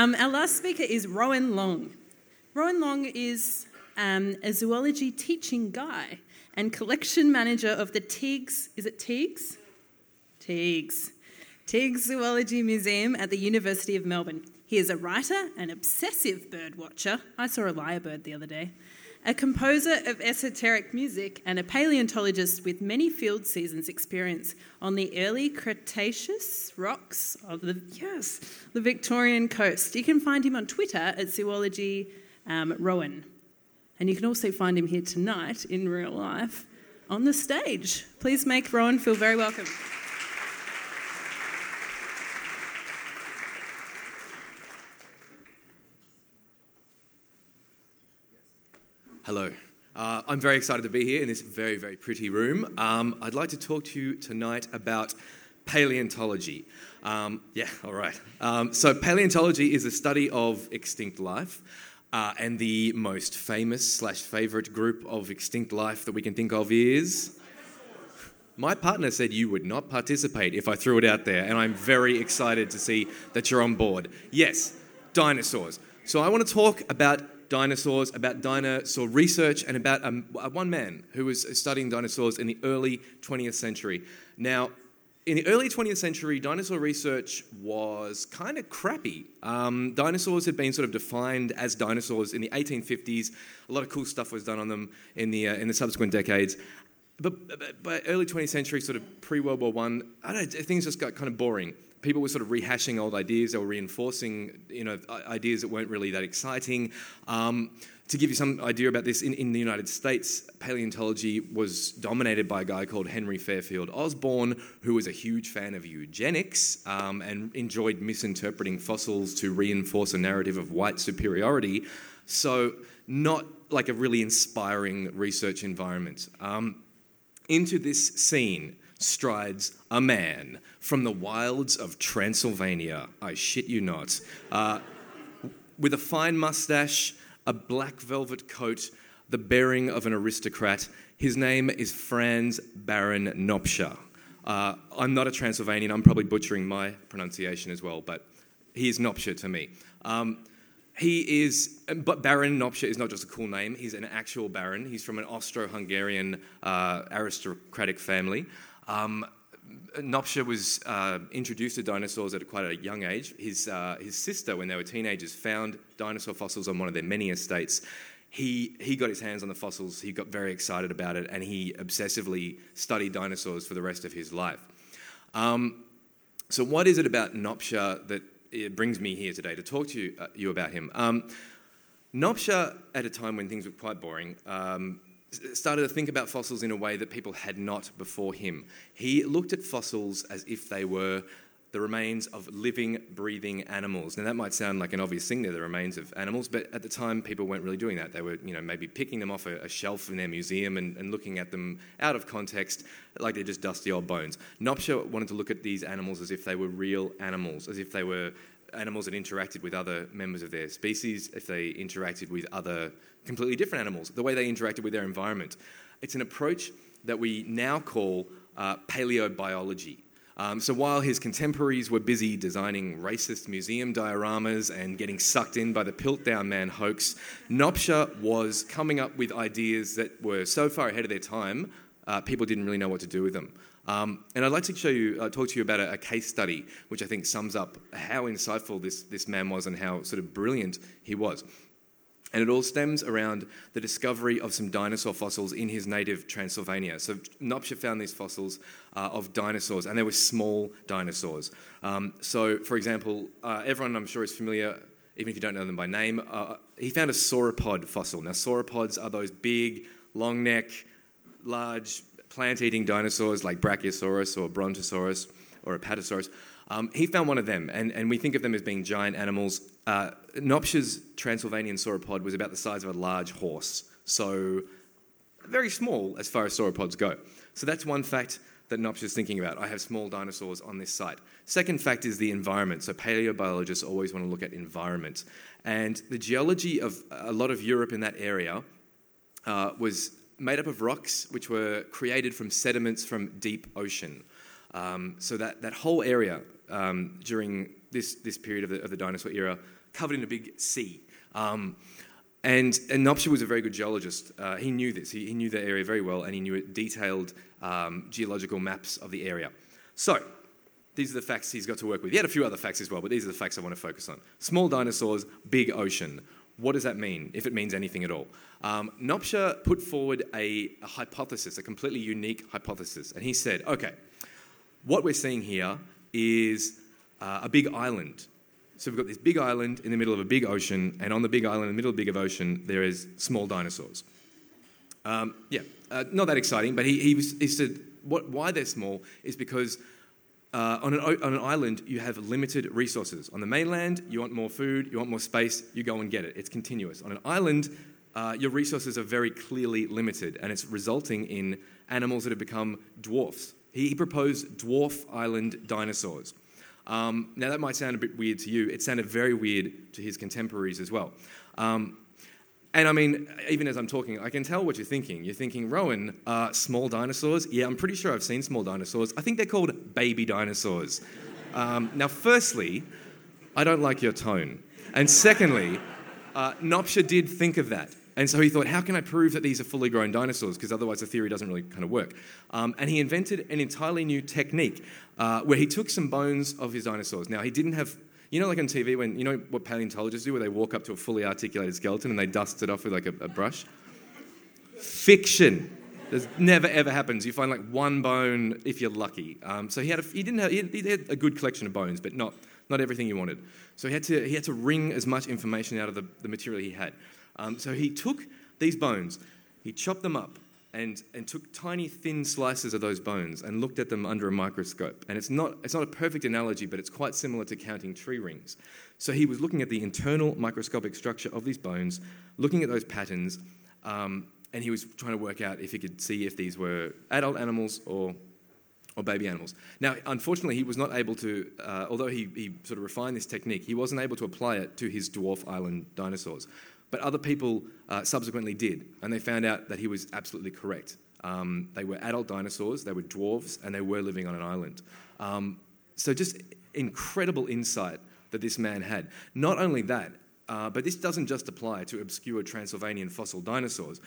Um, our last speaker is Rohan Long. Rohan Long is um, a zoology teaching guy and collection manager of the Tiegs. Is it Tiegs? Tiegs. Tiegs Zoology Museum at the University of Melbourne. He is a writer, and obsessive bird watcher. I saw a lyrebird the other day a composer of esoteric music, and a paleontologist with many field seasons experience on the early Cretaceous rocks of the yes, the Victorian coast. You can find him on Twitter at Zoology um, Rohan. And you can also find him here tonight in real life on the stage. Please make Rohan feel very welcome. Hello. Uh, I'm very excited to be here in this very, very pretty room. Um, I'd like to talk to you tonight about paleontology. Um, yeah, all right. Um, so, paleontology is a study of extinct life. Uh, and the most famous slash favorite group of extinct life that we can think of is. My partner said you would not participate if I threw it out there, and I'm very excited to see that you're on board. Yes, dinosaurs. So, I want to talk about dinosaurs, about dinosaur research, and about um, one man who was studying dinosaurs in the early 20th century. Now, in the early 20th century, dinosaur research was kind of crappy. Um, dinosaurs had been sort of defined as dinosaurs in the 1850s. A lot of cool stuff was done on them in the, uh, in the subsequent decades. But, but by early 20th century, sort of pre World War I, I know, things just got kind of boring people were sort of rehashing old ideas. They were reinforcing, you know, ideas that weren't really that exciting. Um, to give you some idea about this, in, in the United States, paleontology was dominated by a guy called Henry Fairfield Osborn, who was a huge fan of eugenics um, and enjoyed misinterpreting fossils to reinforce a narrative of white superiority. So, not like a really inspiring research environment. Um, into this scene strides a man from the wilds of Transylvania. I shit you not. Uh, with a fine mustache, a black velvet coat, the bearing of an aristocrat. His name is Franz Baron Nopcsa. Uh, I'm not a Transylvanian, I'm probably butchering my pronunciation as well, but he is Nopcsa to me. Um, he is, but Baron Nopcsa is not just a cool name, he's an actual baron. He's from an Austro Hungarian uh, aristocratic family. Um, Nopcsa was uh, introduced to dinosaurs at quite a young age. His, uh, his sister, when they were teenagers, found dinosaur fossils on one of their many estates. He, he got his hands on the fossils, he got very excited about it, and he obsessively studied dinosaurs for the rest of his life. Um, so, what is it about Nopcsa that brings me here today to talk to you, uh, you about him? Um, Nopcsa, at a time when things were quite boring, um, started to think about fossils in a way that people had not before him. He looked at fossils as if they were the remains of living, breathing animals. Now that might sound like an obvious thing, they're the remains of animals, but at the time people weren't really doing that. They were, you know, maybe picking them off a, a shelf in their museum and, and, looking at them out of context like they're just dusty old bones. Nopcsa wanted to look at these animals as if they were real animals, as if they were animals that interacted with other members of their species, if they interacted with other completely different animals, the way they interacted with their environment. It's an approach that we now call uh, paleobiology. Um, so while his contemporaries were busy designing racist museum dioramas and getting sucked in by the Piltdown Man hoax, Nopcsa was coming up with ideas that were so far ahead of their time, uh, people didn't really know what to do with them. Um, and I'd like to show you, uh, talk to you about a, a, case study which I think sums up how insightful this, this man was and how sort of brilliant he was. And it all stems around the discovery of some dinosaur fossils in his native Transylvania. So Nopcsa found these fossils uh, of dinosaurs, and they were small dinosaurs. Um, so, for example, uh, everyone I'm sure is familiar, even if you don't know them by name, uh, he found a sauropod fossil. Now, sauropods are those big, long neck, large plant eating dinosaurs like Brachiosaurus or Brontosaurus or Apatosaurus. Um, he found one of them, and, and we think of them as being giant animals. Uh, Transylvanian sauropod was about the size of a large horse, so very small as far as sauropods go. So that's one fact that Nopcsa's thinking about. I have small dinosaurs on this site. Second fact is the environment. So paleobiologists always want to look at environment. And the geology of a lot of Europe in that area uh, was made up of rocks which were created from sediments from deep ocean. Um, so that, that whole area um, during this, this period of the, of the dinosaur era covered in a big sea. Um, and, and was a very good geologist. Uh, he knew this. He, he, knew the area very well, and he knew detailed um, geological maps of the area. So, these are the facts he's got to work with. He had a few other facts as well, but these are the facts I want to focus on. Small dinosaurs, big ocean. What does that mean, if it means anything at all? Um, Nopcsa put forward a, a hypothesis, a completely unique hypothesis, and he said, okay, what we're seeing here is uh, a big island. So we've got this big island in the middle of a big ocean, and on the big island in the middle of the big ocean, there is small dinosaurs. Um, yeah, uh, not that exciting, but he, he, was, he said what, why they're small is because uh, on, an, on an island, you have limited resources. On the mainland, you want more food, you want more space, you go and get it. It's continuous. On an island, uh, your resources are very clearly limited, and it's resulting in animals that have become dwarfs. He, proposed dwarf island dinosaurs. Um, now, that might sound a bit weird to you. It sounded very weird to his contemporaries as well. Um, and I mean, even as I'm talking, I can tell what you're thinking. You're thinking, Rohan, uh, small dinosaurs? Yeah, I'm pretty sure I've seen small dinosaurs. I think they're called baby dinosaurs. Um, now, firstly, I don't like your tone. And secondly, uh, Nopcsa did think of that. And so he thought, how can I prove that these are fully grown dinosaurs? Because otherwise the theory doesn't really kind of work. Um, and he invented an entirely new technique uh, where he took some bones of his dinosaurs. Now, he didn't have you know, like on TV, when you know what paleontologists do, where they walk up to a fully articulated skeleton and they dust it off with like a, a brush? Fiction. This never ever happens. You find like one bone if you're lucky. Um, so he had a, he didn't have, he had a good collection of bones, but not not everything he wanted. So he had to he had to wring as much information out of the, the material he had. Um, so he took these bones, he chopped them up, and, and took tiny thin slices of those bones and looked at them under a microscope. And it's not, it's not a perfect analogy, but it's quite similar to counting tree rings. So he was looking at the internal microscopic structure of these bones, looking at those patterns, um, and he was trying to work out if he could see if these were adult animals or, or baby animals. Now, unfortunately, he was not able to, uh, although he, he sort of refined this technique, he wasn't able to apply it to his dwarf island dinosaurs. But other people uh, subsequently did, and they found out that he was absolutely correct. Um, they were adult dinosaurs, they were dwarves, and they were living on an island. Um, so, just incredible insight that this man had. Not only that, uh, but this doesn't just apply to obscure Transylvanian fossil dinosaurs.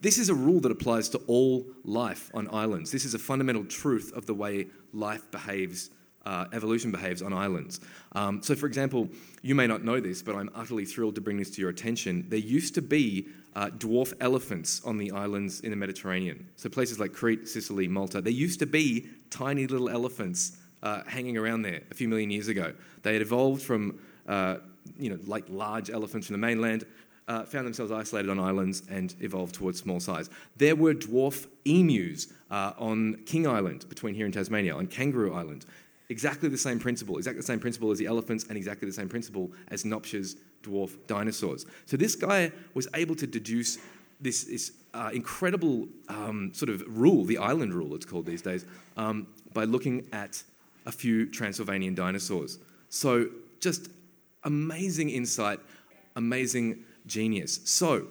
This is a rule that applies to all life on islands. This is a fundamental truth of the way life behaves uh, evolution behaves on islands. Um, so, for example, you may not know this, but I'm utterly thrilled to bring this to your attention. There used to be uh, dwarf elephants on the islands in the Mediterranean. So, places like Crete, Sicily, Malta, there used to be tiny little elephants uh, hanging around there a few million years ago. They had evolved from, uh, you know, like large elephants from the mainland. Uh, found themselves isolated on islands and evolved towards small size. There were dwarf emus uh, on King Island, between here and Tasmania, on Kangaroo Island. Exactly the same principle, exactly the same principle as the elephants, and exactly the same principle as Nopcsa's dwarf dinosaurs. So this guy was able to deduce this, this uh, incredible um, sort of rule, the island rule it's called these days, um, by looking at a few Transylvanian dinosaurs. So just amazing insight, amazing genius. So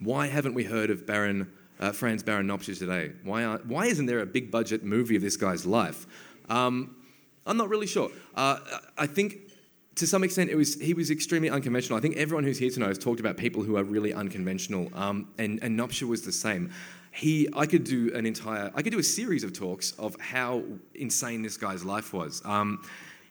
why haven't we heard of Baron uh, Franz Baron Nopcsa today? Why, why isn't there a big budget movie of this guy's life? Um, I'm not really sure. Uh, I think to some extent it was he was extremely unconventional. I think everyone who's here tonight has talked about people who are really unconventional, um, and, and Nopcsa was the same. He, I could do an entire, I could do a series of talks of how insane this guy's life was. Um,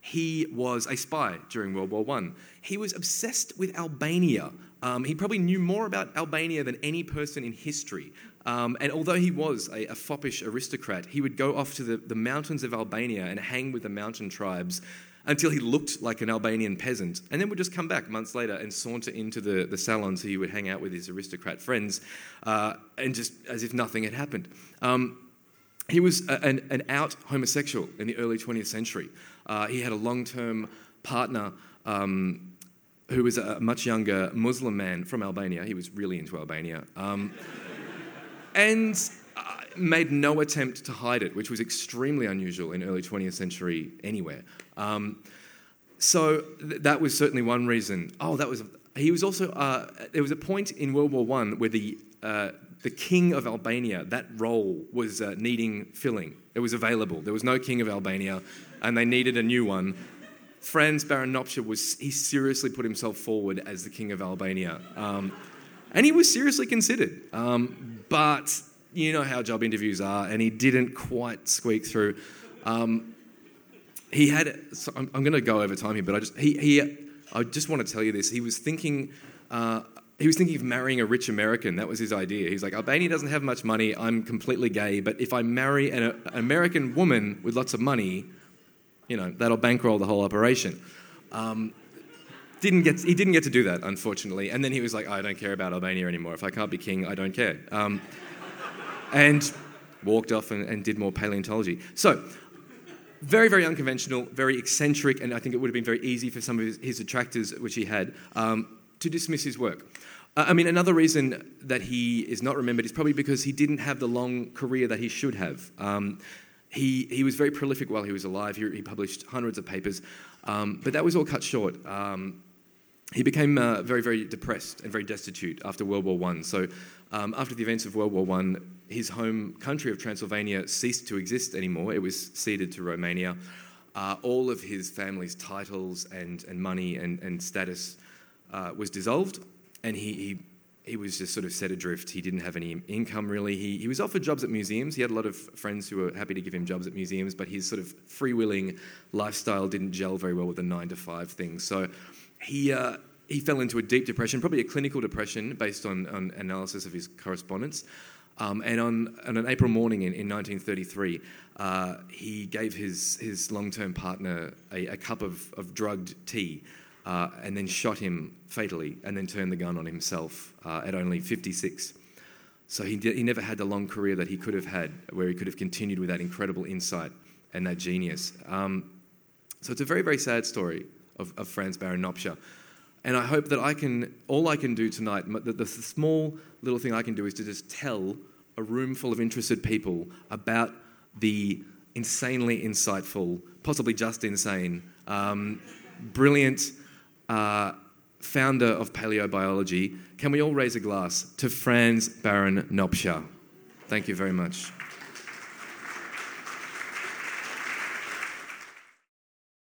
he was a spy during World War One. He was obsessed with Albania. Um, he probably knew more about Albania than any person in history. Um, and although he was a, a, foppish aristocrat, he would go off to the, the mountains of Albania and hang with the mountain tribes until he looked like an Albanian peasant, and then would just come back months later and saunter into the, the salons so he would hang out with his aristocrat friends, uh, and just as if nothing had happened. Um, he was a, an, an, out homosexual in the early 20th century. Uh, he had a long term partner um, who was a much younger Muslim man from Albania. He was really into Albania. And uh, made no attempt to hide it, which was extremely unusual in early 20th century anywhere. Um, so th- that was certainly one reason. Oh, that was. He was also. Uh, there was a point in World War One where the uh, the king of Albania, that role was uh, needing filling. It was available. There was no king of Albania, and they needed a new one Franz Baron Nopcsa was, he seriously put himself forward as the king of Albania. Um, and he was seriously considered. Um, but you know how job interviews are, and he didn't quite squeak through. Um, he had, so I'm, I'm going to go over time here, but I just, he, he, I just want to tell you this. He was thinking, uh, he was thinking of marrying a rich American. That was his idea. He's like, Albania doesn't have much money. I'm completely gay, but if I marry an, an American woman with lots of money, you know, that'll bankroll the whole operation. Um, didn't get, he didn't get to do that, unfortunately. And then he was like, I don't care about Albania anymore. If I can't be king, I don't care. Um, and walked off and, and did more paleontology. So, very, very unconventional, very eccentric, and I think it would have been very easy for some of his, his attractors, which he had, um, to dismiss his work. Uh, I mean, another reason that he is not remembered is probably because he didn't have the long career that he should have. Um, he, he was very prolific while he was alive. He, he published hundreds of papers, um, but that was all cut short. Um, he became uh, very, very depressed and very destitute after World War I. So, um, after the events of World War I, his home country of Transylvania ceased to exist anymore. It was ceded to Romania. Uh, all of his family's titles and, and money and, and status uh, was dissolved, and he, he, he was just sort of set adrift. He didn't have any income really. He, he was offered jobs at museums. He had a lot of friends who were happy to give him jobs at museums, but his sort of freewheeling lifestyle didn't gel very well with the nine to five thing. So he, uh, he fell into a deep depression, probably a clinical depression based on, on analysis of his correspondence. Um, and on, on, an April morning in, in 1933, uh, he gave his, his long term partner a, a, cup of, of drugged tea uh, and then shot him fatally and then turned the gun on himself uh, at only 56. So he, he never had the long career that he could have had, where he could have continued with that incredible insight and that genius. Um, so it's a very, very sad story of, of Franz Baron Nopcsa. And I hope that I can, all I can do tonight, the, the small little thing I can do is to just tell a room full of interested people about the insanely insightful, possibly just insane, um, brilliant uh, founder of paleobiology. Can we all raise a glass to Franz Baron Nopcsa? Thank you very much.